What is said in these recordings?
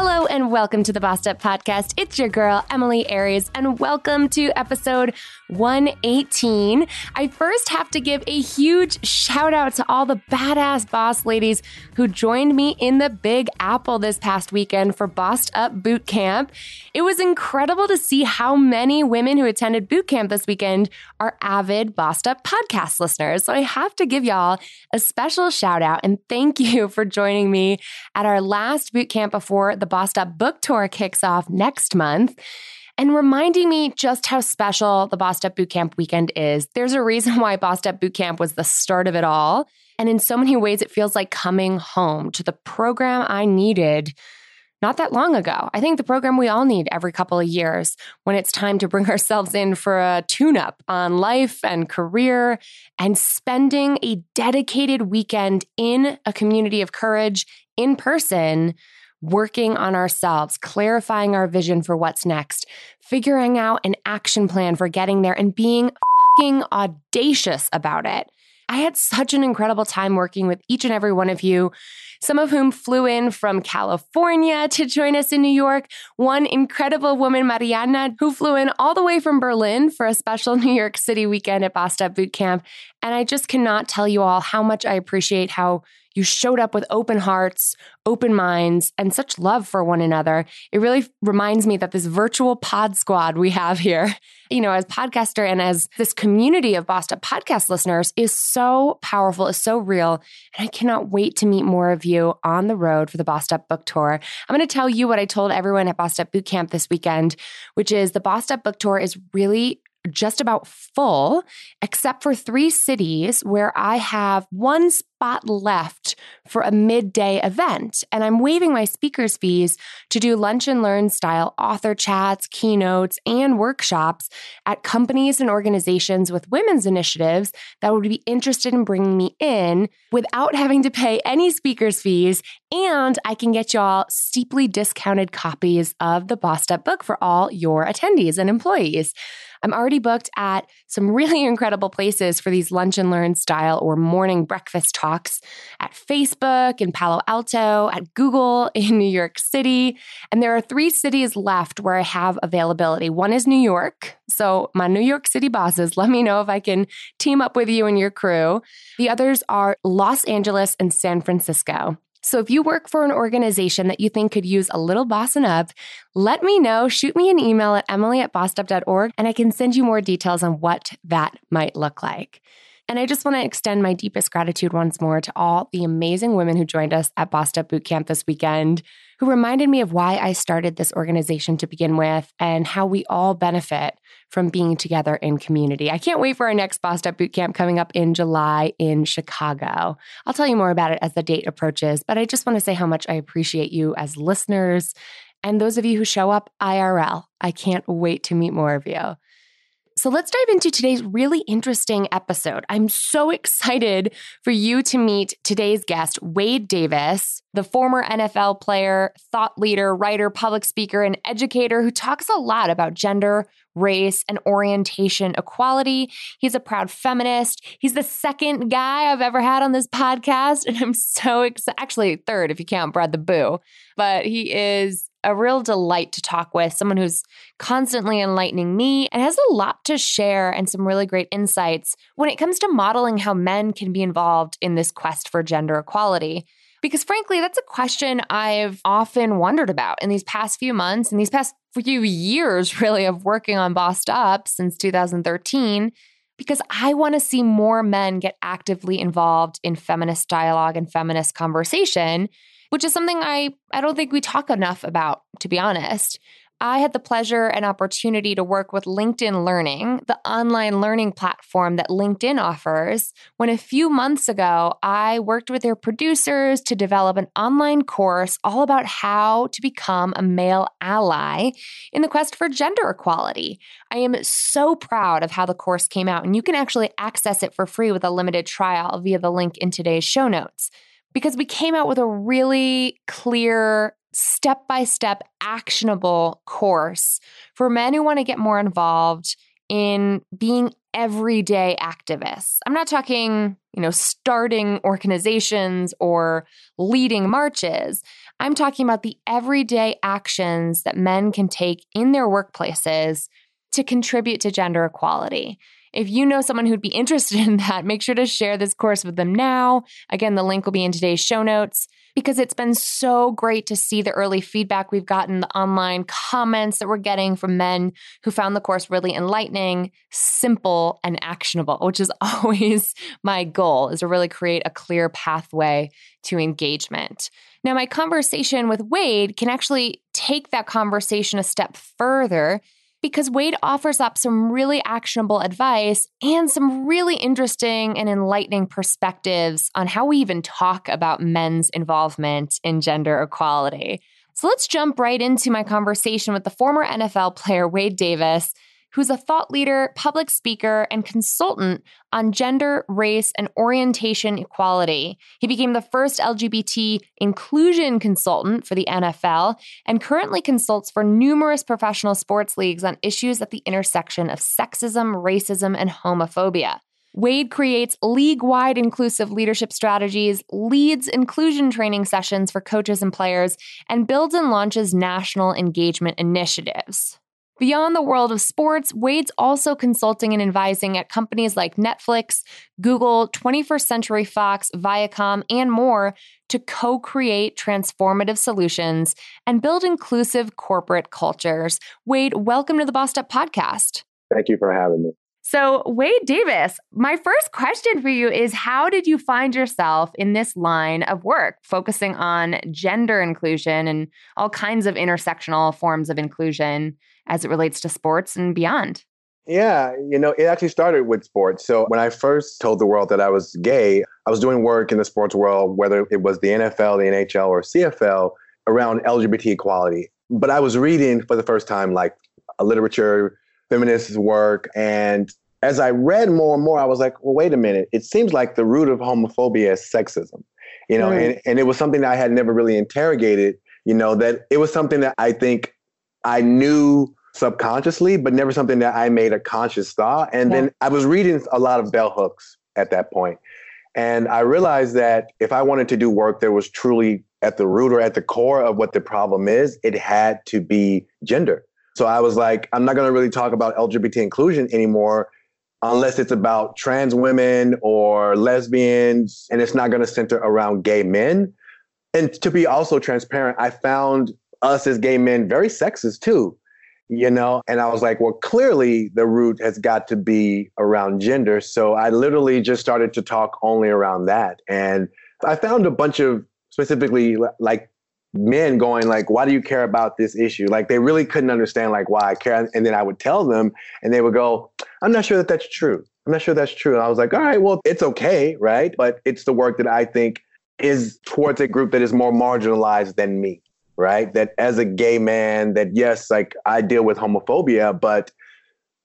Hello and welcome to the Bossed Up Podcast. It's your girl, Emilie Aries, and welcome to episode 118. I first have to give a huge shout out to all the badass boss ladies who joined me in the Big Apple this past weekend for Bossed Up Boot Camp. It was incredible to see how many women who attended boot camp this weekend are avid Bossed Up podcast listeners. So I have to give y'all a special shout out and thank you for joining me at our last boot camp before the Bossed Up Book Tour kicks off next month and reminding me just how special the Bossed Up Bootcamp weekend is. There's a reason why Bossed Up Bootcamp was the start of it all. And in so many ways, it feels like coming home to the program I needed not that long ago. I think the program we all need every couple of years when it's time to bring ourselves in for a tune up on life and career and spending a dedicated weekend in a community of courage in person working on ourselves, clarifying our vision for what's next, figuring out an action plan for getting there, and being fucking audacious about it. I had such an incredible time working with each and every one of you, some of whom flew in from California to join us in New York. One incredible woman, Mariana, who flew in all the way from Berlin for a special New York City weekend at Up Boot Camp. And I just cannot tell you all how much I appreciate how you showed up with open hearts, open minds, and such love for one another. It really reminds me that this virtual pod squad we have here, you know, as podcaster and as this community of Bossed Up podcast listeners is so powerful, is so real. And I cannot wait to meet more of you on the road for the Bossed Up book tour. I'm going to tell you what I told everyone at Bossed Up Boot Camp this weekend, which is the Bossed Up book tour is really just about full, except for three cities where I have one spot left for a midday event. And I'm waiving my speaker's fees to do lunch and learn style author chats, keynotes, and workshops at companies and organizations with women's initiatives that would be interested in bringing me in without having to pay any speaker's fees. And I can get y'all steeply discounted copies of the Bossed book for all your attendees and employees. I'm already booked at some really incredible places for these lunch and learn style or morning breakfast talks at Facebook in Palo Alto, at Google in New York City. And there are three cities left where I have availability. One is New York. So, my New York City bosses, let me know if I can team up with you and your crew. The others are Los Angeles and San Francisco. So if you work for an organization that you think could use a little bossing up, let me know. Shoot me an email at emily at bossedup.org and I can send you more details on what that might look like. And I just want to extend my deepest gratitude once more to all the amazing women who joined us at Bossed Up Boot Camp this weekend, who reminded me of why I started this organization to begin with and how we all benefit from being together in community. I can't wait for our next Bossed Up Boot Camp coming up in July in Chicago. I'll tell you more about it as the date approaches, but I just want to say how much I appreciate you as listeners and those of you who show up IRL. I can't wait to meet more of you. So let's dive into today's really interesting episode. I'm so excited for you to meet today's guest, Wade Davis, the former NFL player, thought leader, writer, public speaker, and educator who talks a lot about gender, race, and orientation equality. He's a proud feminist. He's the second guy I've ever had on this podcast. And I'm so excited. Actually, third if you count Brad the Boo. But he is a real delight to talk with, someone who's constantly enlightening me and has a lot to share and some really great insights when it comes to modeling how men can be involved in this quest for gender equality. Because frankly, that's a question I've often wondered about in these past few months and these past few years, really, of working on Bossed Up since 2013. because I want to see more men get actively involved in feminist dialogue and feminist conversation, which is something I, I don't think we talk enough about, to be honest. I had the pleasure and opportunity to work with LinkedIn Learning, the online learning platform that LinkedIn offers, when a few months ago I worked with their producers to develop an online course all about how to become a male ally in the quest for gender equality. I am so proud of how the course came out, and you can actually access it for free with a limited trial via the link in today's show notes because we came out with a really clear step by step, actionable course for men who want to get more involved in being everyday activists. I'm not talking, you know, starting organizations or leading marches. I'm talking about the everyday actions that men can take in their workplaces to contribute to gender equality. If you know someone who'd be interested in that, make sure to share this course with them now. Again, the link will be in today's show notes because it's been so great to see the early feedback we've gotten, the online comments that we're getting from men who found the course really enlightening, simple, and actionable, which is always my goal is to really create a clear pathway to engagement. Now, my conversation with Wade can actually take that conversation a step further because Wade offers up some really actionable advice and some really interesting and enlightening perspectives on how we even talk about men's involvement in gender equality. So let's jump right into my conversation with the former NFL player Wade Davis who's a thought leader, public speaker, and consultant on gender, race, and orientation equality. He became the first LGBT inclusion consultant for the NFL and currently consults for numerous professional sports leagues on issues at the intersection of sexism, racism, and homophobia. Wade creates league wide inclusive leadership strategies, leads inclusion training sessions for coaches and players, and builds and launches national engagement initiatives. Beyond the world of sports, Wade's also consulting and advising at companies like Netflix, Google, 21st Century Fox, Viacom, and more to co create transformative solutions and build inclusive corporate cultures. Wade, welcome to the Bossed Up podcast. Thank you for having me. So, Wade Davis, my first question for you is How did you find yourself in this line of work, focusing on gender inclusion and all kinds of intersectional forms of inclusion? as it relates to sports and beyond? Yeah, you know, it actually started with sports. So when I first told the world that I was gay, I was doing work in the sports world, whether it was the NFL, the NHL, or CFL, around LGBT equality. But I was reading for the first time like a literature, feminist work, and as I read more and more, I was like, well, wait a minute. It seems like the root of homophobia is sexism, you know, mm. and, and it was something that I had never really interrogated, you know, that it was something that I think I knew subconsciously, but never something that I made a conscious thought. And yeah. then I was reading a lot of bell hooks at that point. And I realized that if I wanted to do work that was truly at the root or at the core of what the problem is, it had to be gender. So I was like, I'm not going to really talk about LGBT inclusion anymore unless it's about trans women or lesbians, and it's not going to center around gay men. And to be also transparent, I found us as gay men very sexist too you know? And i was like well clearly the root has got to be around gender. So i literally just started to talk only around that. And i found a bunch of specifically like men going like why do you care about this issue like they really couldn't understand like why i care and then i would tell them and they would go i'm not sure that that's true i'm not sure that's true and i was like all right well it's okay right but it's the work that i think is towards a group that is more marginalized than me right? That as a gay man, that yes, like I deal with homophobia, but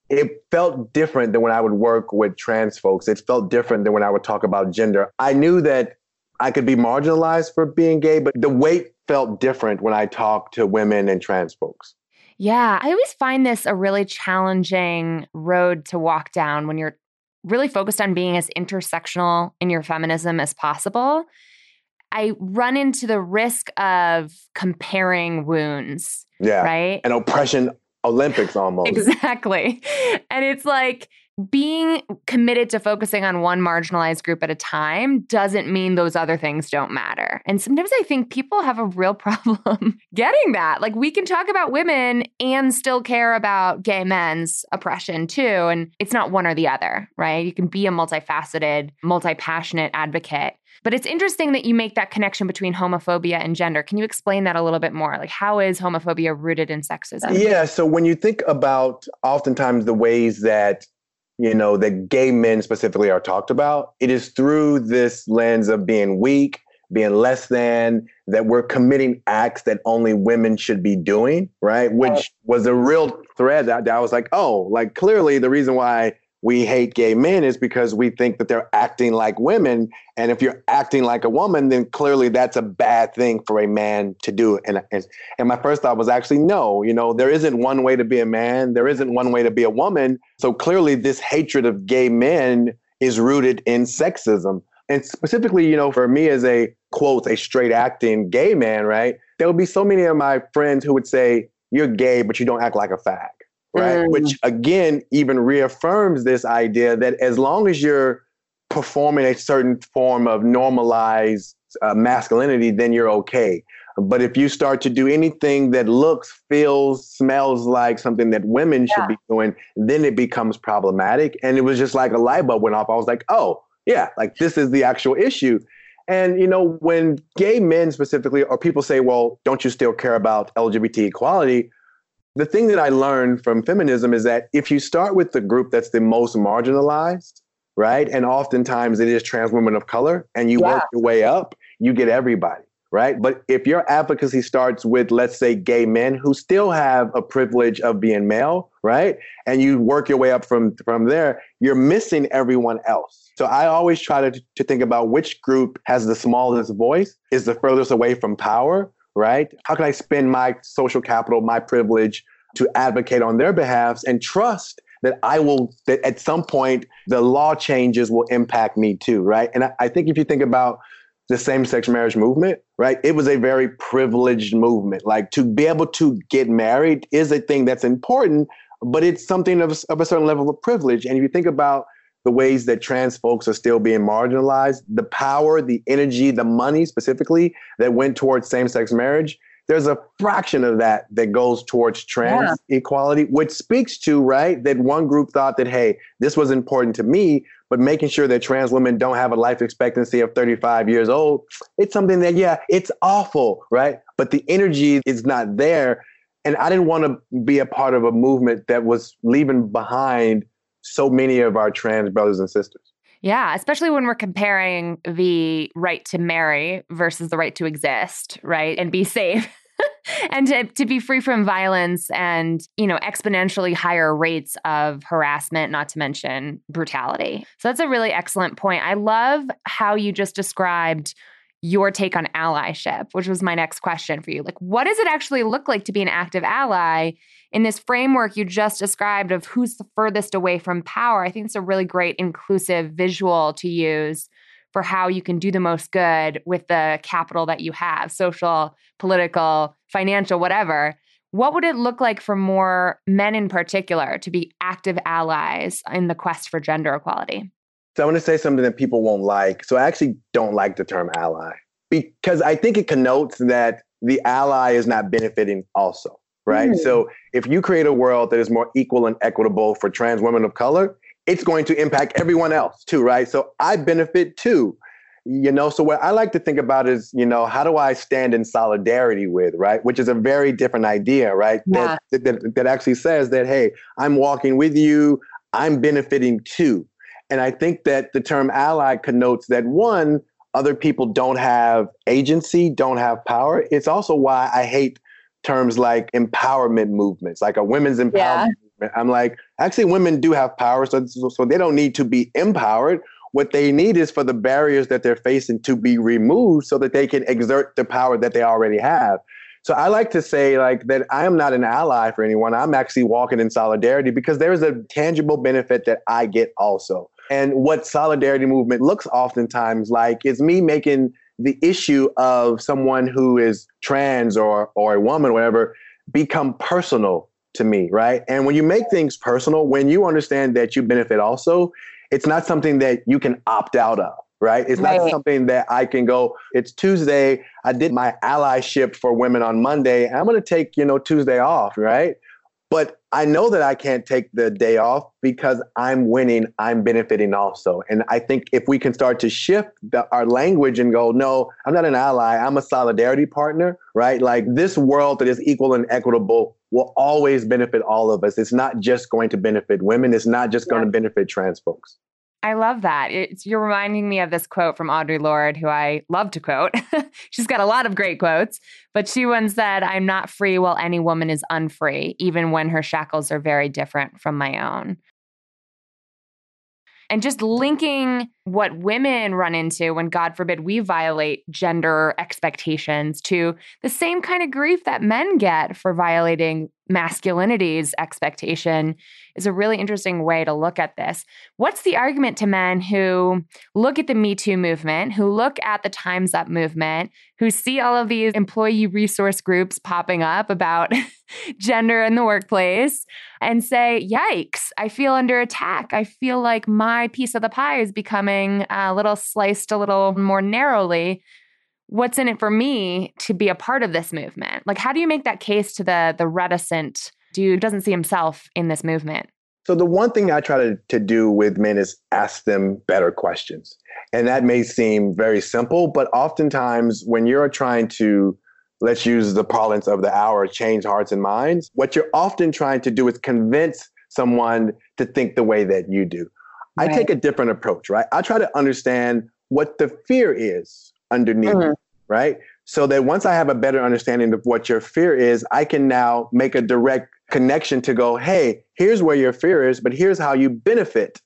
it felt different than when I would work with trans folks. It felt different than when I would talk about gender. I knew that I could be marginalized for being gay, but the weight felt different when I talked to women and trans folks. Yeah, I always find this a really challenging road to walk down when you're really focused on being as intersectional in your feminism as possible. I run into the risk of comparing wounds. Yeah. Right. And oppression Olympics almost. exactly. And it's like, being committed to focusing on one marginalized group at a time doesn't mean those other things don't matter. And sometimes I think people have a real problem getting that. Like we can talk about women and still care about gay men's oppression too. And it's not one or the other, right? You can be a multifaceted, multi passionate advocate. But it's interesting that you make that connection between homophobia and gender. Can you explain that a little bit more? Like, how is homophobia rooted in sexism? Yeah. So when you think about oftentimes the ways that you know, that gay men specifically are talked about, it is through this lens of being weak, being less than, that we're committing acts that only women should be doing, right? Which was a real thread that, that I was like, oh, like clearly the reason why we hate gay men is because we think that they're acting like women. And if you're acting like a woman, then clearly that's a bad thing for a man to do. And, and, and my first thought was actually, no, you know, there isn't one way to be a man, there isn't one way to be a woman. So clearly, this hatred of gay men is rooted in sexism. And specifically, you know, for me as a quote, a straight acting gay man, right? There would be so many of my friends who would say, You're gay, but you don't act like a fag right? Mm. Which again even reaffirms this idea that as long as you're performing a certain form of normalized uh, masculinity, then you're okay. But if you start to do anything that looks, feels, smells like something that women yeah. should be doing, then it becomes problematic. And it was just like a light bulb went off. I was like, oh, yeah, like this is the actual issue. And, you know, when gay men specifically, or people say, well, don't you still care about LGBT equality? The thing that I learned from feminism is that if you start with the group that's the most marginalized, right? And oftentimes it is trans women of color, and you yeah. work your way up, you get everybody, right? But if your advocacy starts with, let's say, gay men who still have a privilege of being male, right? And you work your way up from, from there, you're missing everyone else. So I always try to, to think about which group has the smallest voice, is the furthest away from power, right? How can I spend my social capital, my privilege to advocate on their behalves and trust that I will, that at some point the law changes will impact me too, right? And I, I think if you think about the same sex marriage movement, right? It was a very privileged movement. Like to be able to get married is a thing that's important, but it's something of, of a certain level of privilege. And if you think about the ways that trans folks are still being marginalized, the power, the energy, the money specifically that went towards same sex marriage, there's a fraction of that that goes towards trans yeah. equality, which speaks to, right, that one group thought that, hey, this was important to me, but making sure that trans women don't have a life expectancy of 35 years old, it's something that, yeah, it's awful, right? But the energy is not there. And I didn't want to be a part of a movement that was leaving behind so many of our trans brothers and sisters. Yeah, especially when we're comparing the right to marry versus the right to exist, right? And be safe. and to, to be free from violence and you know exponentially higher rates of harassment not to mention brutality so that's a really excellent point i love how you just described your take on allyship, which was my next question for you. Like, what does it actually look like to be an active ally in this framework you just described of who's the furthest away from power? I think it's a really great inclusive visual to use for how you can do the most good with the capital that you have social, political, financial, whatever. What would it look like for more men in particular to be active allies in the quest for gender equality? So I want to say something that people won't like. So I actually don't like the term ally because I think it connotes that the ally is not benefiting also, right? Mm. So if you create a world that is more equal and equitable for trans women of color, it's going to impact everyone else too, right? So I benefit too. You know, so what I like to think about is, you know, how do I stand in solidarity with, right? Which is a very different idea, right? Yeah. That, that, that actually says that, hey, I'm walking with you, I'm benefiting too and I think that the term ally connotes that one, other people don't have agency, don't have power. It's also why I hate terms like empowerment movements, like a women's empowerment yeah. movement. I'm like, actually, women do have power, so, so they don't need to be empowered. What they need is for the barriers that they're facing to be removed so that they can exert the power that they already have. So I like to say like that I am not an ally for anyone. I'm actually walking in solidarity because there is a tangible benefit that I get also. And what solidarity movement looks oftentimes like is me making the issue of someone who is trans or or a woman or whatever become personal to me, right? And when you make things personal, when you understand that you benefit also, it's not something that you can opt out of right? It's right. not something that I can go, it's Tuesday. I did my allyship for women on Monday. I'm going to take, you know, Tuesday off, right? But I know that I can't take the day off because I'm winning, I'm benefiting also. And I think if we can start to shift the, our language and go, no, I'm not an ally, I'm a solidarity partner, right? Like this world that is equal and equitable will always benefit all of us. It's not just going to benefit women, it's not just yeah. going to benefit trans folks. I love that. It's, you're reminding me of this quote from Audre Lorde, who I love to quote. She's got a lot of great quotes, but she once said, I'm not free while any woman is unfree, even when her shackles are very different from my own and just linking what women run into when, God forbid, we violate gender expectations to the same kind of grief that men get for violating masculinity's expectation is a really interesting way to look at this. What's the argument to men who look at the Me Too movement, who look at the Time's Up movement, who see all of these employee resource groups popping up about gender in the workplace and say, Yikes, I feel under attack. I feel like my piece of the pie is becoming a little sliced a little more narrowly what's in it for me to be a part of this movement? Like, how do you make that case to the the reticent dude who doesn't see himself in this movement? So the one thing I try to, to do with men is ask them better questions. And that may seem very simple, but oftentimes when you're trying to, let's use the parlance of the hour, change hearts and minds, what you're often trying to do is convince someone to think the way that you do. Right. I take a different approach, right? I try to understand what the fear is underneath, mm-hmm. right? So that once I have a better understanding of what your fear is, I can now make a direct connection to go, hey, here's where your fear is, but here's how you benefit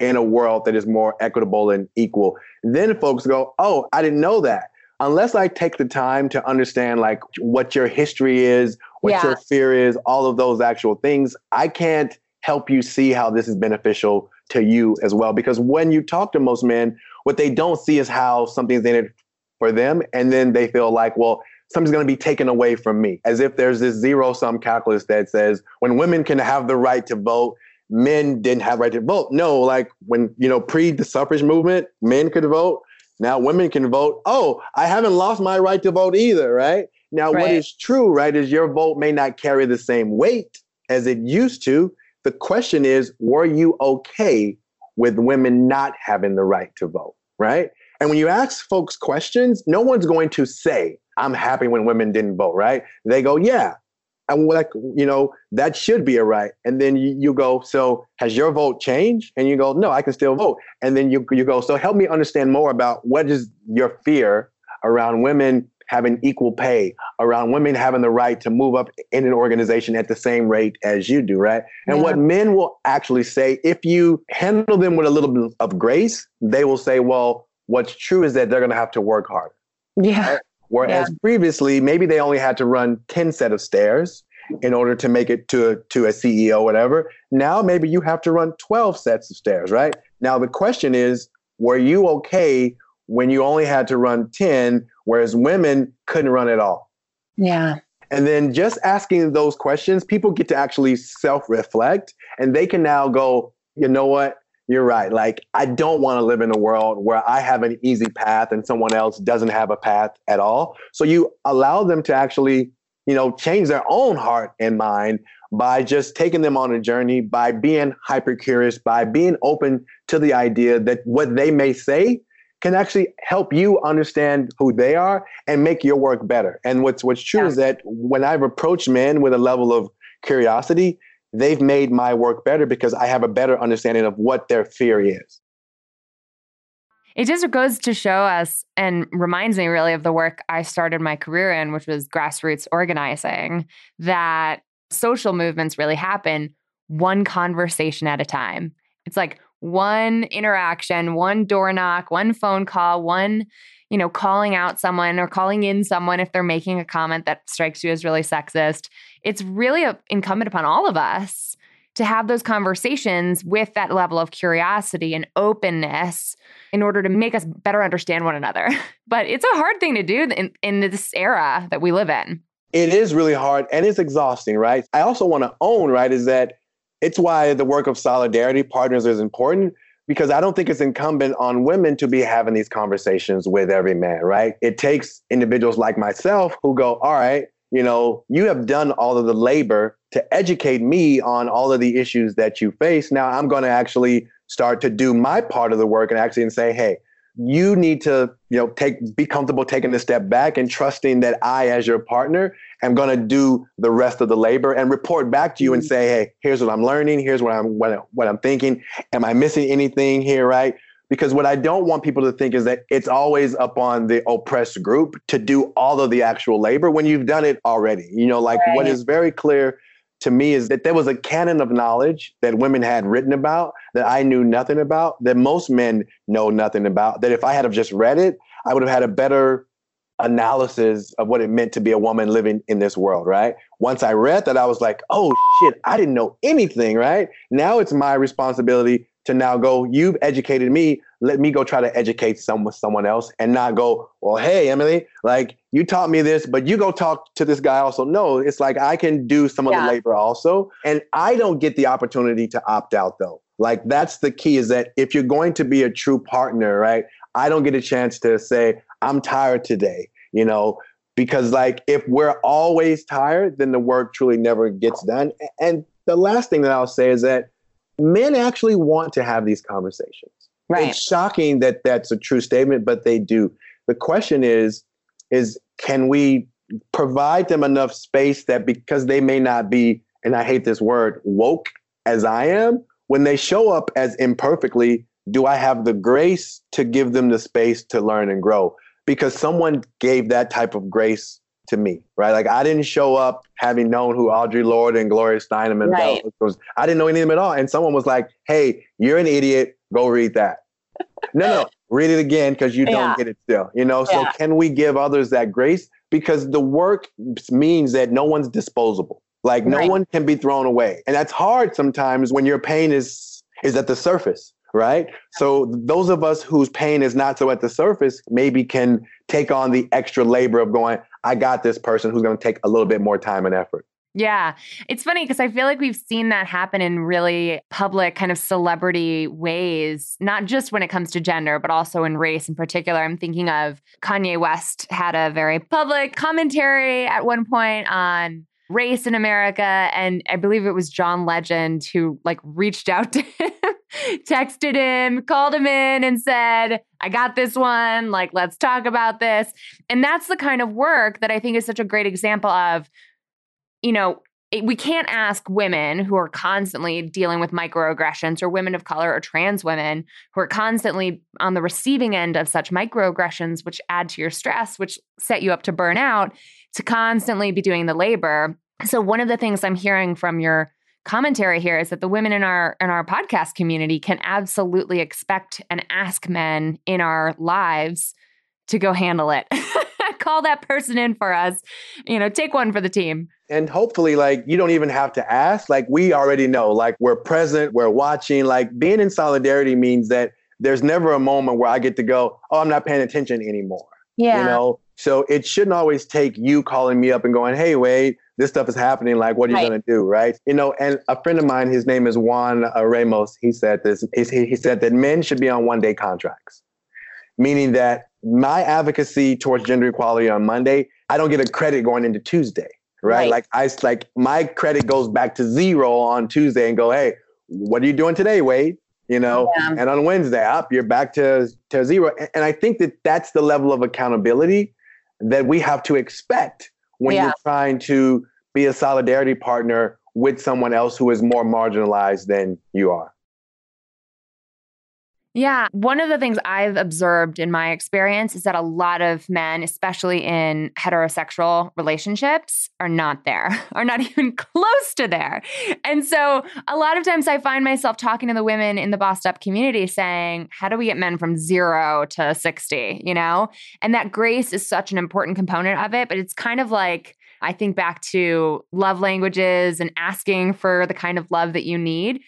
in a world that is more equitable and equal. Then folks go, oh, I didn't know that. Unless I take the time to understand like what your history is, what yeah. your fear is, all of those actual things, I can't help you see how this is beneficial to you as well. Because when you talk to most men, what they don't see is how something's in it for them. And then they feel like, well, something's going to be taken away from me, as if there's this zero sum calculus that says when women can have the right to vote, men didn't have right to vote. No, like when, you know, pre the suffrage movement, men could vote. Now women can vote. Oh, I haven't lost my right to vote either, right? Now, right. what is true, right, is your vote may not carry the same weight as it used to. The question is, were you okay with women not having the right to vote, right? And when you ask folks questions, no one's going to say, I'm happy when women didn't vote, right? They go, yeah. And like, you know, that should be a right. And then you, you go, so has your vote changed? And you go, no, I can still vote. And then you, you go, so help me understand more about what is your fear around women having equal pay, around women having the right to move up in an organization at the same rate as you do, right? And yeah. what men will actually say, if you handle them with a little bit of grace, they will say, well, What's true is that they're going to have to work harder. Yeah. Right? Whereas yeah. previously, maybe they only had to run 10 set of stairs in order to make it to a, to a CEO, whatever. Now, maybe you have to run 12 sets of stairs, right? Now, the question is, were you okay when you only had to run 10, whereas women couldn't run at all? Yeah. And then just asking those questions, people get to actually self reflect and they can now go, you know what? You're right. Like, I don't want to live in a world where I have an easy path and someone else doesn't have a path at all. So you allow them to actually, you know, change their own heart and mind by just taking them on a journey, by being hyper curious, by being open to the idea that what they may say can actually help you understand who they are and make your work better. And what's what's true yeah. is that when I've approached men with a level of curiosity, they've made my work better because I have a better understanding of what their fear is. It just goes to show us and reminds me really of the work I started my career in, which was grassroots organizing, that social movements really happen one conversation at a time. It's like one interaction, one door knock, one phone call, one, you know, calling out someone or calling in someone if they're making a comment that strikes you as really sexist it's really incumbent upon all of us to have those conversations with that level of curiosity and openness in order to make us better understand one another. But it's a hard thing to do in, in this era that we live in. It is really hard and it's exhausting, right? I also want to own, right, is that it's why the work of solidarity partners is important because I don't think it's incumbent on women to be having these conversations with every man, right? It takes individuals like myself who go, all right, you know, you have done all of the labor to educate me on all of the issues that you face. Now I'm going to actually start to do my part of the work and actually and say, hey, you need to, you know, take be comfortable taking a step back and trusting that I, as your partner, am going to do the rest of the labor and report back to you and mm-hmm. say, hey, here's what I'm learning, here's what I'm what, what I'm thinking. Am I missing anything here, right? Because what I don't want people to think is that it's always up on the oppressed group to do all of the actual labor when you've done it already. You know, like right. what is very clear to me is that there was a canon of knowledge that women had written about that I knew nothing about, that most men know nothing about, that if I had have just read it, I would have had a better analysis of what it meant to be a woman living in this world, right? Once I read that, I was like, oh shit, I didn't know anything, right? Now it's my responsibility to now go, you've educated me. Let me go try to educate someone someone else and not go, well, hey, Emily, like you taught me this, but you go talk to this guy also. No, it's like I can do some of yeah. the labor also. And I don't get the opportunity to opt out though. Like that's the key is that if you're going to be a true partner, right? I don't get a chance to say, I'm tired today, you know, because like if we're always tired, then the work truly never gets done. And the last thing that I'll say is that men actually want to have these conversations. Right. It's shocking that that's a true statement, but they do. The question is, is can we provide them enough space that because they may not be, and I hate this word, woke as I am, when they show up as imperfectly, do I have the grace to give them the space to learn and grow? Because someone gave that type of grace to me, right? Like I didn't show up having known who Audre Lorde and Gloria Steinem and right. was. I didn't know any of them at all. And someone was like, "Hey, you're an idiot. Go read that." no, no, read it again because you don't get it still. You know. So can we give others that grace? Because the work means that no one's disposable. Like no right. one can be thrown away, and that's hard sometimes when your pain is is at the surface right? So those of us whose pain is not so at the surface maybe can take on the extra labor of going, I got this person who's going to take a little bit more time and effort. Yeah. It's funny because I feel like we've seen that happen in really public, kind of celebrity ways, not just when it comes to gender, but also in race in particular. I'm thinking of Kanye West had a very public commentary at one point on race in America. And I believe it was John Legend who like reached out to him, texted him, called him in and said, I got this one. Like, let's talk about this. And that's the kind of work that I think is such a great example of, you know, we can't ask women who are constantly dealing with microaggressions or women of color or trans women who are constantly on the receiving end of such microaggressions, which add to your stress, which set you up to burn out, to constantly be doing the labor. So, one of the things I'm hearing from your commentary here is that the women in our in our podcast community can absolutely expect and ask men in our lives to go handle it. Call that person in for us. You know, take one for the team. And hopefully like you don't even have to ask, like we already know, like we're present, we're watching, like being in solidarity means that there's never a moment where I get to go, "Oh, I'm not paying attention anymore." Yeah. You know, so it shouldn't always take you calling me up and going, "Hey, Wade, this stuff is happening. Like, what are you right. going to do?" Right? You know. And a friend of mine, his name is Juan uh, Ramos. He said this. He, he said that men should be on one-day contracts, meaning that my advocacy towards gender equality on Monday, I don't get a credit going into Tuesday. Right? right? Like I like my credit goes back to zero on Tuesday and go, "Hey, what are you doing today, Wade?" you know yeah. and on wednesday up you're back to to zero and i think that that's the level of accountability that we have to expect when yeah. you're trying to be a solidarity partner with someone else who is more marginalized than you are. Yeah. One of the things I've observed in my experience is that a lot of men, especially in heterosexual relationships, are not there, are not even close to there. And so a lot of times I find myself talking to the women in the bossed up community saying, How do we get men from zero to 60? You know? And that grace is such an important component of it, but it's kind of like, I think back to love languages and asking for the kind of love that you need.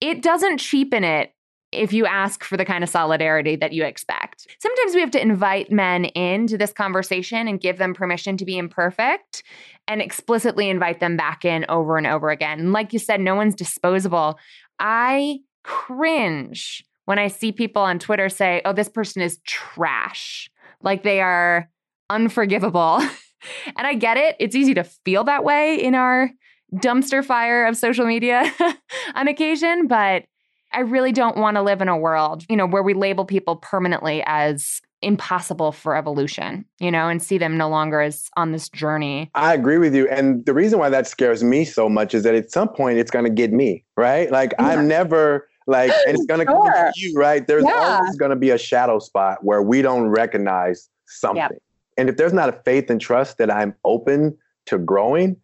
It doesn't cheapen it if you ask for the kind of solidarity that you expect. Sometimes we have to invite men into this conversation and give them permission to be imperfect and explicitly invite them back in over and over again. And like you said, no one's disposable. I cringe when I see people on Twitter say, oh, this person is trash. Like they are unforgivable. and I get it. It's easy to feel that way in our dumpster fire of social media on occasion, but I really don't want to live in a world, you know, where we label people permanently as impossible for evolution, you know, and see them no longer as on this journey. I agree with you. And the reason why that scares me so much is that at some point it's going to get me, right? Like yeah. I'm never like, and it's going to sure. come to you, right? There's yeah. always going to be a shadow spot where we don't recognize something. Yep. And if there's not a faith and trust that I'm open to growing,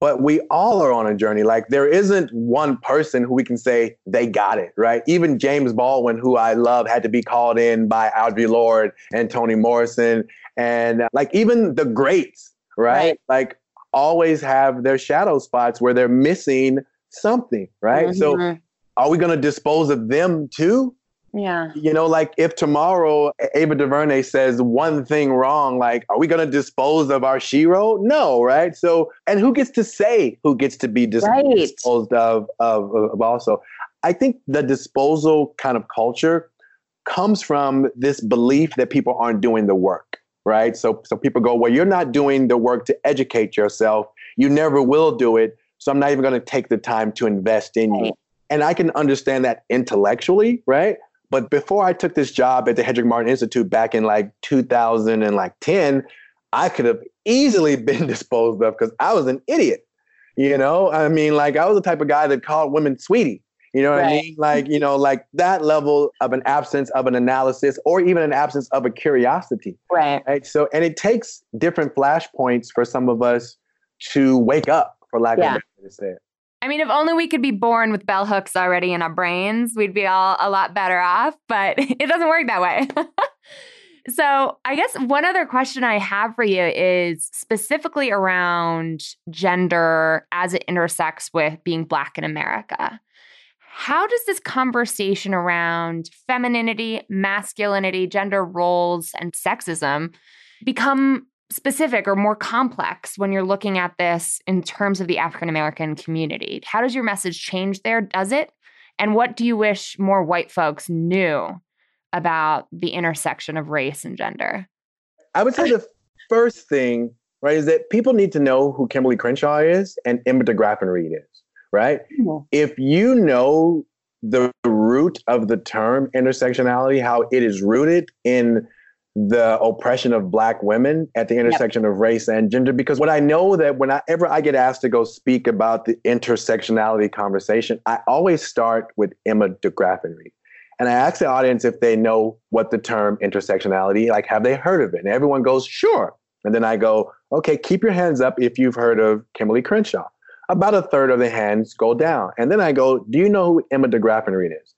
but we all are on a journey. Like there isn't one person who we can say they got it, right? Even James Baldwin, who I love, had to be called in by Audre Lorde and Toni Morrison. And uh, like even the greats, right? right? Like always have their shadow spots where they're missing something, right? Mm-hmm. So are we going to dispose of them too? Yeah. You know, like if tomorrow Ava DuVernay says one thing wrong, like, are we going to dispose of our Shero? No, right? So, and who gets to say who gets to be dis- right. disposed of, of, of also? I think the disposal kind of culture comes from this belief that people aren't doing the work, right? So, so people go, well, you're not doing the work to educate yourself. You never will do it. So I'm not even going to take the time to invest in right. you. And I can understand that intellectually, right? But before I took this job at the Hetrick Martin Institute back in like 2010, I could have easily been disposed of because I was an idiot. You know, I mean, like I was the type of guy that called women sweetie. You know what right. I mean? Like, you know, like that level of an absence of an analysis or even an absence of a curiosity. Right. Right. So, and it takes different flashpoints for some of us to wake up, for lack yeah. of a better way to say it. I mean, if only we could be born with bell hooks already in our brains, we'd be all a lot better off, but it doesn't work that way. so, I guess one other question I have for you is specifically around gender as it intersects with being Black in America. How does this conversation around femininity, masculinity, gender roles, and sexism become specific or more complex when you're looking at this in terms of the African American community? How does your message change there? Does it? And what do you wish more white folks knew about the intersection of race and gender? I would say the first thing, right, is that people need to know who Kimberly Crenshaw is and Emma DeGraffenreid Reid is, right? Mm-hmm. If you know the root of the term intersectionality, how it is rooted in the oppression of black women at the intersection yep. of race and gender because what i know that whenever i get asked to go speak about the intersectionality conversation i always start with emma degraffenreid and i ask the audience if they know what the term intersectionality like have they heard of it? And everyone goes sure. And then i go okay keep your hands up if you've heard of kimberly crenshaw. About a third of the hands go down. And then i go do you know who emma degraffenreid is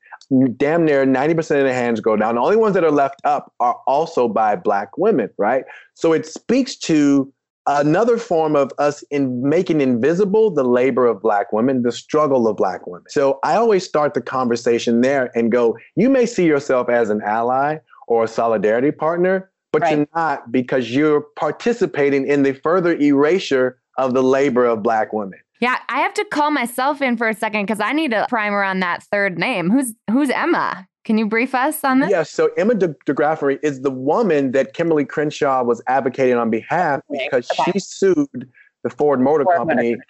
damn near 90% of the hands go down. The only ones that are left up are also by black women, right? So it speaks to another form of us in making invisible the labor of black women, the struggle of black women. So I always start the conversation there and go, you may see yourself as an ally or a solidarity partner, but right. you're not because you're participating in the further erasure of the labor of black women. Yeah, I have to call myself in for a second because I need a primer on that third name. Who's who's Emma? Can you brief us on this? Yes. Yeah, so Emma De- DeGraffenreid is the woman that Kimberly Crenshaw was advocating on behalf because okay. she sued the Ford Motor Ford Company Motor.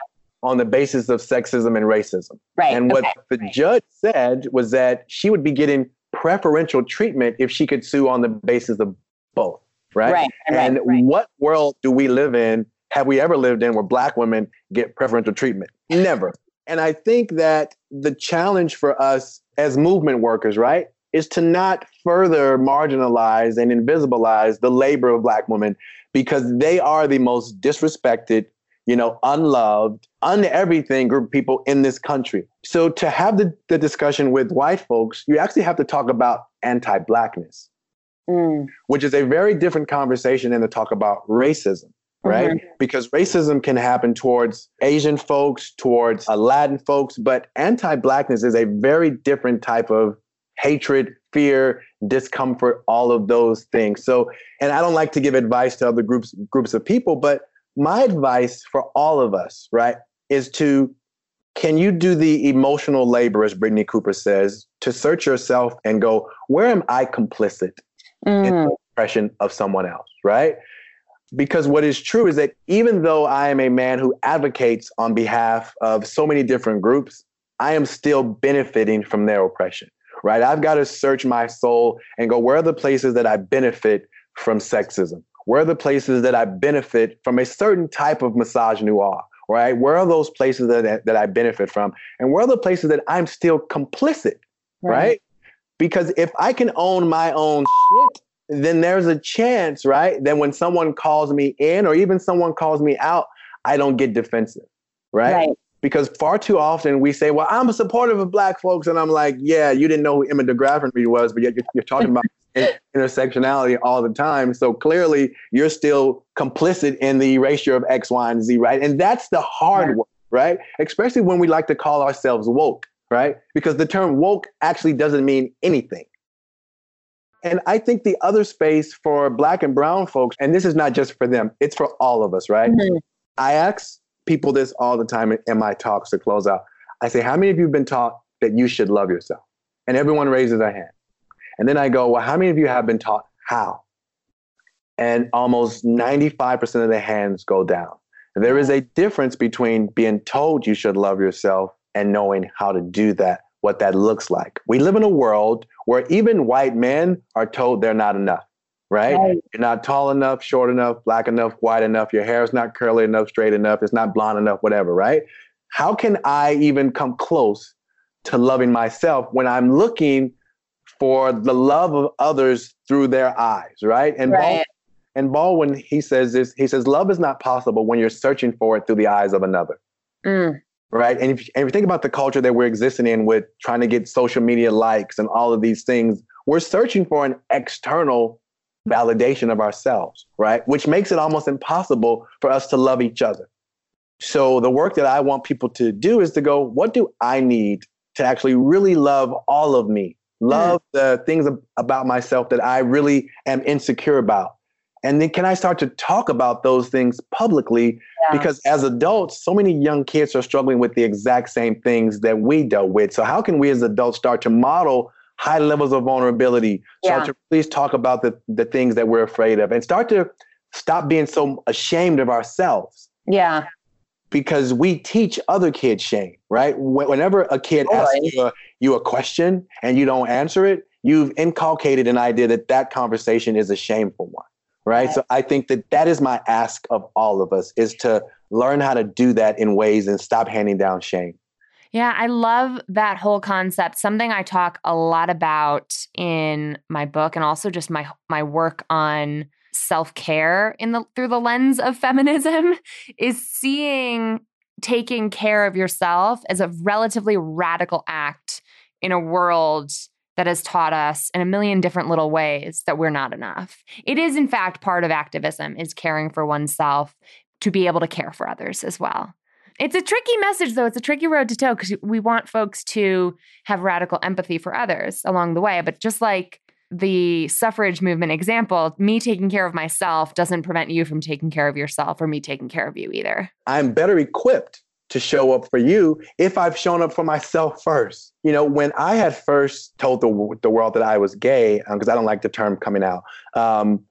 on the basis of sexism and racism. Right. And what okay. the right. judge said was that she would be getting preferential treatment if she could sue on the basis of both. Right. Right. And right. what world do we live in have we ever lived in where black women get preferential treatment? Never. And I think that the challenge for us as movement workers, right, is to not further marginalize and invisibilize the labor of black women because they are the most disrespected, you know, unloved, un everything group of people in this country. So to have the, the discussion with white folks, you actually have to talk about anti-blackness, mm. which is a very different conversation than to talk about racism right? Mm-hmm. Because racism can happen towards Asian folks, towards uh, Latin folks, but anti blackness is a very different type of hatred, fear, discomfort, all of those things. So, and I don't like to give advice to other groups groups of people, but my advice for all of us, right, is to can you do the emotional labor, as Brittney Cooper says, to search yourself and go, where am I complicit mm. in the oppression of someone else, right? Because what is true is that even though I am a man who advocates on behalf of so many different groups, I am still benefiting from their oppression, right? I've got to search my soul and go, where are the places that I benefit from sexism? Where are the places that I benefit from a certain type of misogynoir? right? Where are those places that, that I benefit from? And where are the places that I'm still complicit, right? right? Because if I can own my own shit, then there's a chance, right? That when someone calls me in or even someone calls me out, I don't get defensive, right? right. Because far too often we say, well, I'm a supporter of black folks. And I'm like, yeah, you didn't know who Emma DeGraffenreid was, but yet you're, you're talking about intersectionality all the time. So clearly, you're still complicit in the erasure of X, Y, and Z, right? And that's the hard work, right? Especially when we like to call ourselves woke, right? Because the term woke actually doesn't mean anything. And I think the other space for Black and Brown folks, and this is not just for them, it's for all of us, right? Mm-hmm. I ask people this all the time in my talks to close out. I say, How many of you have been taught that you should love yourself? And everyone raises their hand. And then I go, well, how many of you have been taught how? And almost 95% of the hands go down. There is a difference between being told you should love yourself and knowing how to do that, what that looks like. We live in a world where even white men are told they're not enough, right? right? You're not tall enough, short enough, black enough, white enough, your hair is not curly enough, straight enough, it's not blonde enough, whatever, right? How can I even come close to loving myself when I'm looking for the love of others through their eyes, right? And right. Baldwin, and Baldwin, he says this. He says love is not possible when you're searching for it through the eyes of another. Mm. Right. And if, and if you think about the culture that we're existing in with trying to get social media likes and all of these things, we're searching for an external validation of ourselves, right? Which makes it almost impossible for us to love each other. So the work that I want people to do is to go, what do I need to actually really love all of me love mm. the things about myself that I really am insecure about. And then can I start to talk about those things publicly? Yeah. Because as adults, so many young kids are struggling with the exact same things that we dealt with. So how can we as adults start to model high levels of vulnerability, start yeah. to please talk about the, the things that we're afraid of and start to stop being so ashamed of ourselves. Yeah because we teach other kids shame, right? Whenever a kid asks you a, you a question and you don't answer it, you've inculcated an idea that that conversation is a shameful one, right? So I think that that is my ask of all of us is to learn how to do that in ways and stop handing down shame. Yeah, I love that whole concept. Something I talk a lot about in my book and also just my my work on self-care in the through the lens of feminism is seeing taking care of yourself as a relatively radical act in a world that has taught us in a million different little ways that we're not enough. It is in fact part of activism is caring for oneself to be able to care for others as well. It's a tricky message though. It's a tricky road to toe because we want folks to have radical empathy for others along the way, but just like the suffrage movement example, me taking care of myself doesn't prevent you from taking care of yourself or me taking care of you either. I'm better equipped to show up for you if I've shown up for myself first. You know, when I had first told the, the world that I was gay, because um, I don't like the term coming out, um,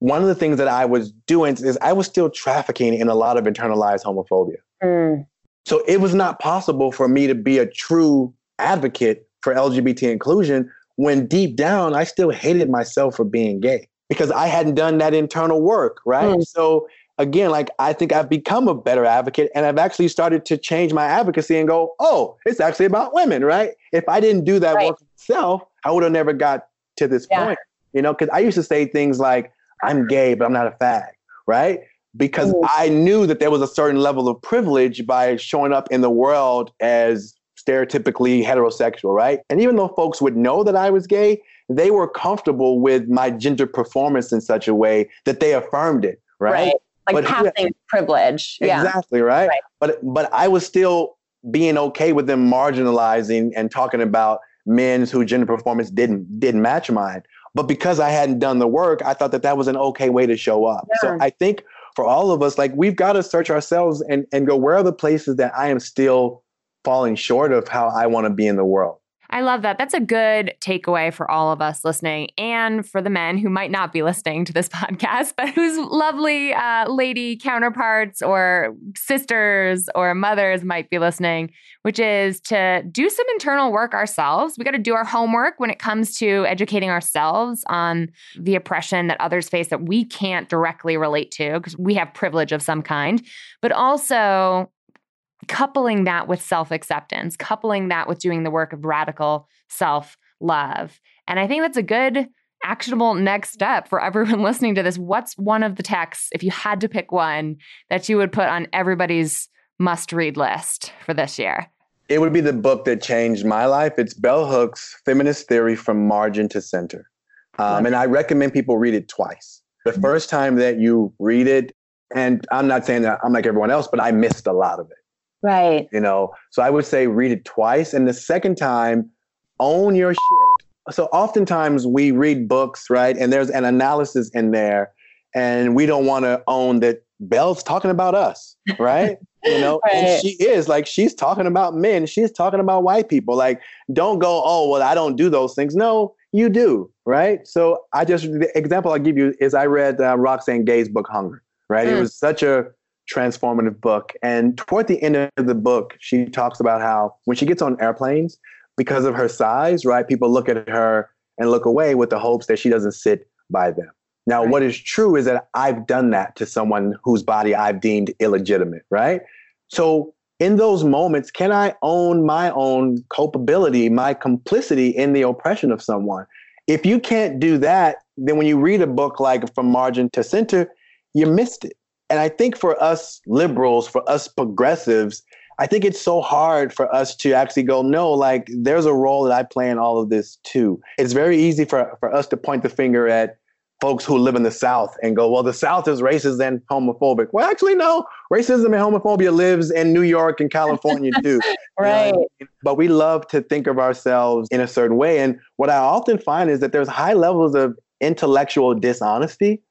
one of the things that I was doing is I was still trafficking in a lot of internalized homophobia. Mm. So it was not possible for me to be a true advocate for LGBT inclusion when deep down I still hated myself for being gay because I hadn't done that internal work, right? Mm. So again, like I think I've become a better advocate and I've actually started to change my advocacy and go, oh, it's actually about women, right? If I didn't do that right. work myself, I would have never got to this yeah. point, you know, because I used to say things like, I'm gay, but I'm not a fag, right? Because mm. I knew that there was a certain level of privilege by showing up in the world as stereotypically heterosexual, right? And even though folks would know that I was gay, they were comfortable with my gender performance in such a way that they affirmed it, right? right. Like but, passing yeah, privilege. Exactly, yeah. right? right? But but I was still being okay with them marginalizing and talking about men who gender performance didn't didn't match mine. But because I hadn't done the work, I thought that that was an okay way to show up. Yeah. So I think for all of us, like we've got to search ourselves and, and go, where are the places that I am still falling short of how I want to be in the world? I love that. That's a good takeaway for all of us listening and for the men who might not be listening to this podcast, but whose lovely uh, lady counterparts or sisters or mothers might be listening, which is to do some internal work ourselves. We got to do our homework when it comes to educating ourselves on the oppression that others face that we can't directly relate to because we have privilege of some kind, but also coupling that with self acceptance, coupling that with doing the work of radical self love. And I think that's a good actionable next step for everyone listening to this. What's one of the texts, if you had to pick one, that you would put on everybody's must read list for this year? It would be the book that changed my life. It's Bell Hooks Feminist Theory from Margin to Center. Um, and I recommend people read it twice. The mm-hmm. first time that you read it, and I'm not saying that I'm like everyone else, but I missed a lot of it. Right. You know, so I would say read it twice. And the second time, own your shit. So oftentimes we read books, right? And there's an analysis in there, and we don't want to own that Bell's talking about us, right? you know, right. and she is like she's talking about men, she's talking about white people. Like, don't go, oh, well, I don't do those things. No, you do, right? So I just the example I give you is I read uh, Roxane Gay's book Hunger, right? Mm. It was such a transformative book. And toward the end of the book, she talks about how when she gets on airplanes, because of her size, right, people look at her and look away with the hopes that she doesn't sit by them. Now, right. what is true is that I've done that to someone whose body I've deemed illegitimate, right? So, in those moments, can I own my own culpability, my complicity in the oppression of someone? If you can't do that, then when you read a book like From Margin to Center, you missed it and I think for us liberals, for us progressives, I think it's so hard for us to actually go, no, like there's a role that I play in all of this too. It's very easy for, for us to point the finger at folks who live in the South and go, well, the South is racist and homophobic. Well, actually, no, racism and homophobia lives in New York and California too. right. Know But we love to think of ourselves in a certain way. And what I often find is that there's high levels of intellectual dishonesty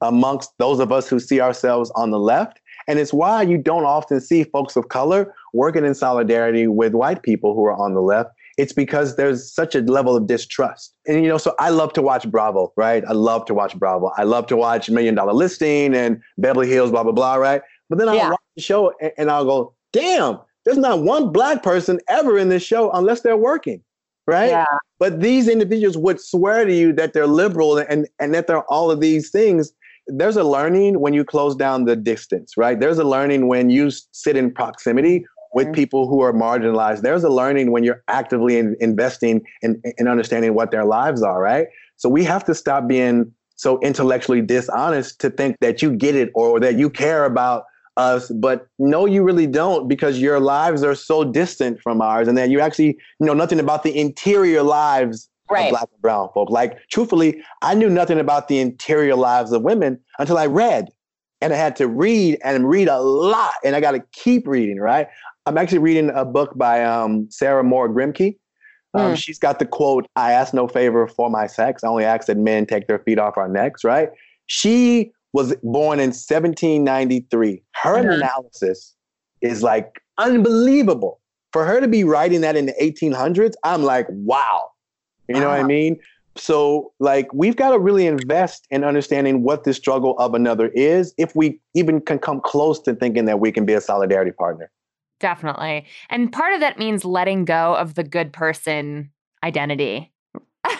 amongst those of us who see ourselves on the left. And it's why you don't often see folks of color working in solidarity with white people who are on the left. It's because there's such a level of distrust. And, you know, so I love to watch Bravo, right? I love to watch Bravo. I love to watch Million Dollar Listing and Beverly Hills, blah, blah, blah, right? But then I'll yeah. watch the show and, and I'll go, damn, there's not one black person ever in this show unless they're working right? Yeah. But these individuals would swear to you that they're liberal and, and that they're all of these things there's a learning when you close down the distance, right? There's a learning when you sit in proximity with mm-hmm. people who are marginalized. There's a learning when you're actively in, investing in, in understanding what their lives are, right? So we have to stop being so intellectually dishonest to think that you get it or that you care about us but no you really don't because your lives are so distant from ours and that you actually know nothing about the interior lives right. black and brown folk. Like, truthfully, I knew nothing about the interior lives of women until I read. And I had to read and read a lot. And I got to keep reading, right? I'm actually reading a book by um, Sarah Moore Grimke. Um, mm. She's got the quote, I ask no favor for my sex. I only ask that men take their feet off our necks, right? She was born in 1793. Her mm-hmm. analysis is like unbelievable. For her to be writing that in the 1800s, I'm like, wow. You know uh-huh. what I mean? So, like, we've got to really invest in understanding what the struggle of another is if we even can come close to thinking that we can be a solidarity partner. Definitely. And part of that means letting go of the good person identity.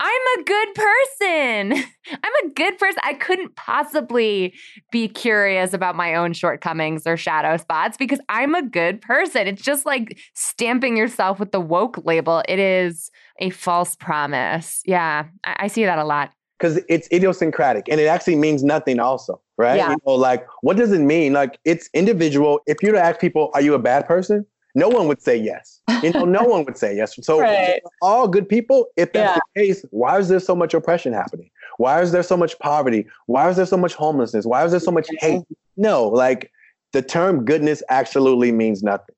I'm a good person. I'm a good person. I couldn't possibly be curious about my own shortcomings or shadow spots because I'm a good person. It's just like stamping yourself with the woke label. It is a false promise. Yeah, I, I see that a lot. Because it's idiosyncratic and it actually means nothing, also, right? Yeah. You know, like, what does it mean? Like, it's individual. If you were to ask people, are you a bad person? No one would say yes. You know, no one would say yes. So, right. all good people, if that's yeah. the case, why is there so much oppression happening? Why is there so much poverty? Why is there so much homelessness? Why is there so much hate? Mm-hmm. No, like the term goodness absolutely means nothing.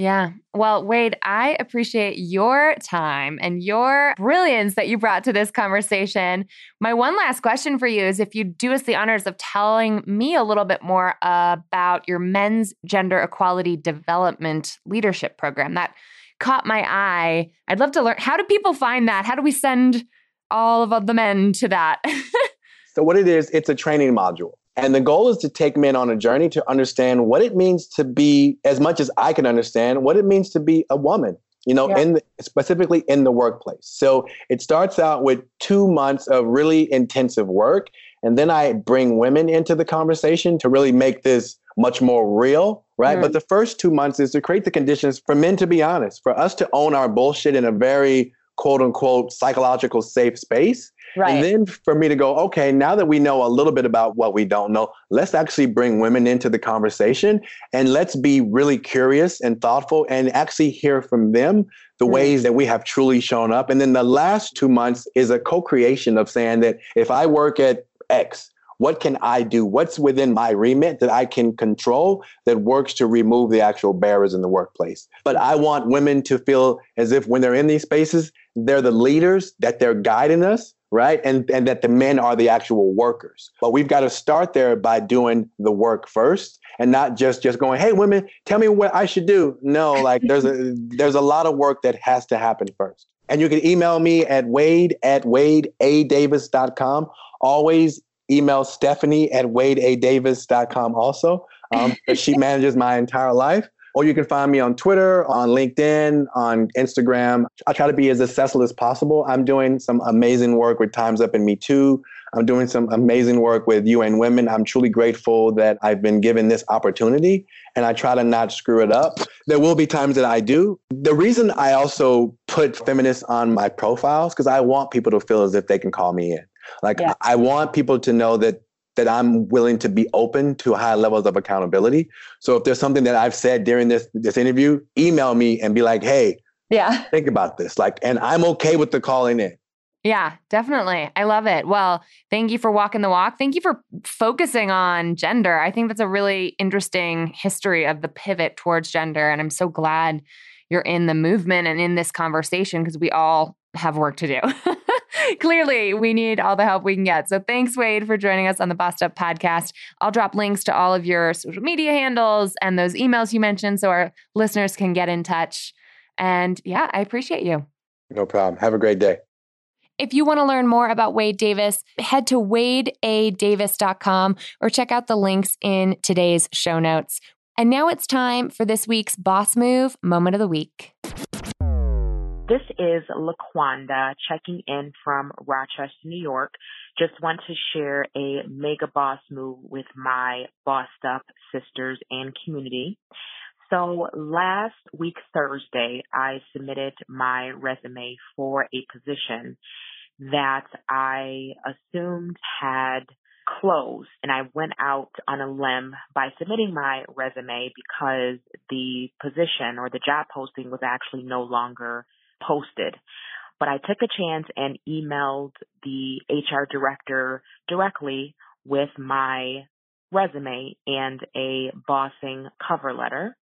Yeah. Well, Wade, I appreciate your time and your brilliance that you brought to this conversation. My one last question for you is if you do us the honors of telling me a little bit more about your men's gender equality development leadership program. That caught my eye. I'd love to learn how do people find that? How do we send all of the men to that? so, what it is, it's a training module. And the goal is to take men on a journey to understand what it means to be, as much as I can understand, what it means to be a woman, you know, yeah. in the, specifically in the workplace. So it starts out with two months of really intensive work. And then I bring women into the conversation to really make this much more real, right? Mm. But the first two months is to create the conditions for men to be honest, for us to own our bullshit in a very quote unquote psychological safe space. Right. And then for me to go, okay, now that we know a little bit about what we don't know, let's actually bring women into the conversation and let's be really curious and thoughtful and actually hear from them the mm ways that we have truly shown up. And then the last two months is a co creation of saying that if I work at X, what can I do? What's within my remit that I can control that works to remove the actual barriers in the workplace? But I want women to feel as if when they're in these spaces, they're the leaders, that they're guiding us, right? And, and that the men are the actual workers. But we've got to start there by doing the work first and not just just going, hey, women, tell me what I should do. No, like there's a there's a lot of work that has to happen first. And you can email me at wade at wadeadavis.com. Always email Stephanie at wadeadavis.com also. Um, she manages my entire life. Or you can find me on Twitter, on LinkedIn, on Instagram. I try to be as accessible as possible. I'm doing some amazing work with Time's Up and Me Too. I'm doing some amazing work with UN Women. I'm truly grateful that I've been given this opportunity and I try to not screw it up. There will be times that I do. The reason I also put feminists on my profiles because I want people to feel as if they can call me in. Like yeah. I want people to know that that I'm willing to be open to high levels of accountability. So if there's something that I've said during this this interview, email me and be like, "Hey, yeah, think about this." Like, and I'm okay with the calling in. Yeah, definitely. I love it. Well, thank you for walking the walk. Thank you for focusing on gender. I think that's a really interesting history of the pivot towards gender. And I'm so glad you're in the movement and in this conversation because we all have work to do. Clearly, we need all the help we can get. So thanks, Wade, for joining us on the Bossed Up podcast. I'll drop links to all of your social media handles and those emails you mentioned so our listeners can get in touch. And yeah, I appreciate you. No problem. Have a great day. If you want to learn more about Wade Davis, head to wadeadavis.com or check out the links in today's show notes. And now it's time for this week's Boss Move Moment of the Week. This is Laquanda checking in from Rochester, New York. Just want to share a mega boss move with my bossed up sisters and community. So last week, Thursday, I submitted my resume for a position that I assumed had closed and I went out on a limb by submitting my resume because the position or the job posting was actually no longer posted. But I took a chance and emailed the HR director directly with my resume and a bossing cover letter.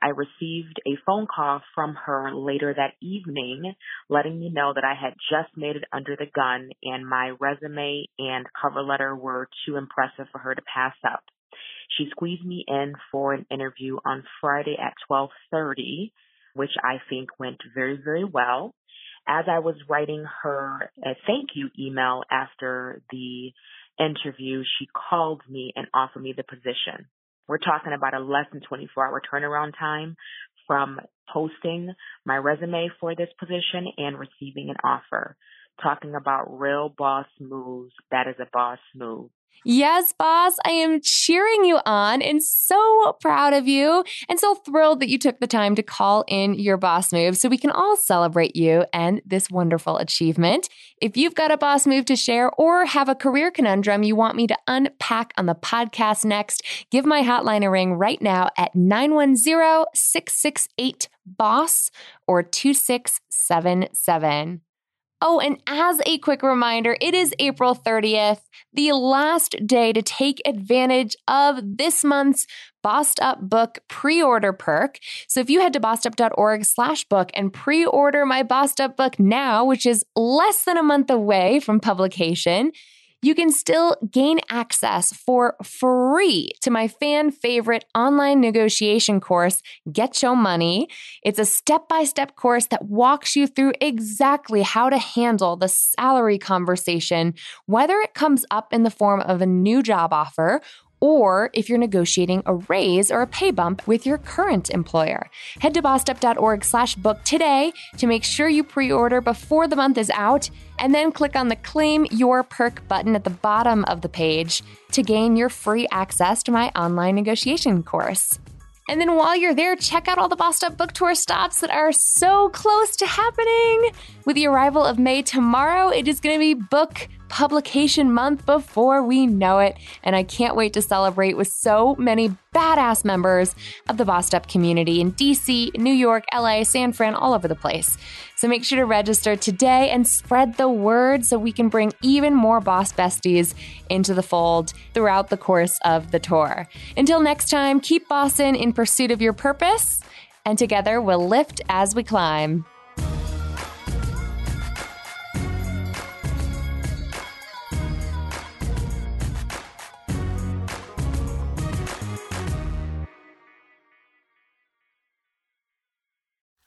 I received a phone call from her later that evening letting me know that I had just made it under the gun and my resume and cover letter were too impressive for her to pass up. She squeezed me in for an interview on Friday at 1230 which I think went very, very well. As I was writing her a thank you email after the interview, she called me and offered me the position. We're talking about a less than 24 hour turnaround time from posting my resume for this position and receiving an offer. Talking about real boss moves, that is a boss move. Yes, boss, I am cheering you on and so proud of you and so thrilled that you took the time to call in your boss move so we can all celebrate you and this wonderful achievement. If you've got a boss move to share or have a career conundrum you want me to unpack on the podcast next, give my hotline a ring right now at 910 668 BOSS or 2677. Oh, and as a quick reminder, it is April 30th, the last day to take advantage of this month's Bossed Up book pre-order perk. So if you head to bossedup.org slash book and pre-order my Bossed Up book now, which is less than a month away from publication, you can still gain access for free to my fan favorite online negotiation course, Get Your Money. It's a step by step course that walks you through exactly how to handle the salary conversation, whether it comes up in the form of a new job offer or if you're negotiating a raise or a pay bump with your current employer. Head to bossedup.org slash book today to make sure you pre-order before the month is out, and then click on the Claim Your Perk button at the bottom of the page to gain your free access to my online negotiation course. And then while you're there, check out all the Bossed Up Book Tour stops that are so close to happening. With the arrival of May tomorrow, it is going to be book publication month before we know it. And I can't wait to celebrate with so many badass members of the Bossed Up community in DC, New York, LA, San Fran, all over the place. So make sure to register today and spread the word so we can bring even more boss besties into the fold throughout the course of the tour. Until next time, keep bossing in pursuit of your purpose, and together we'll lift as we climb.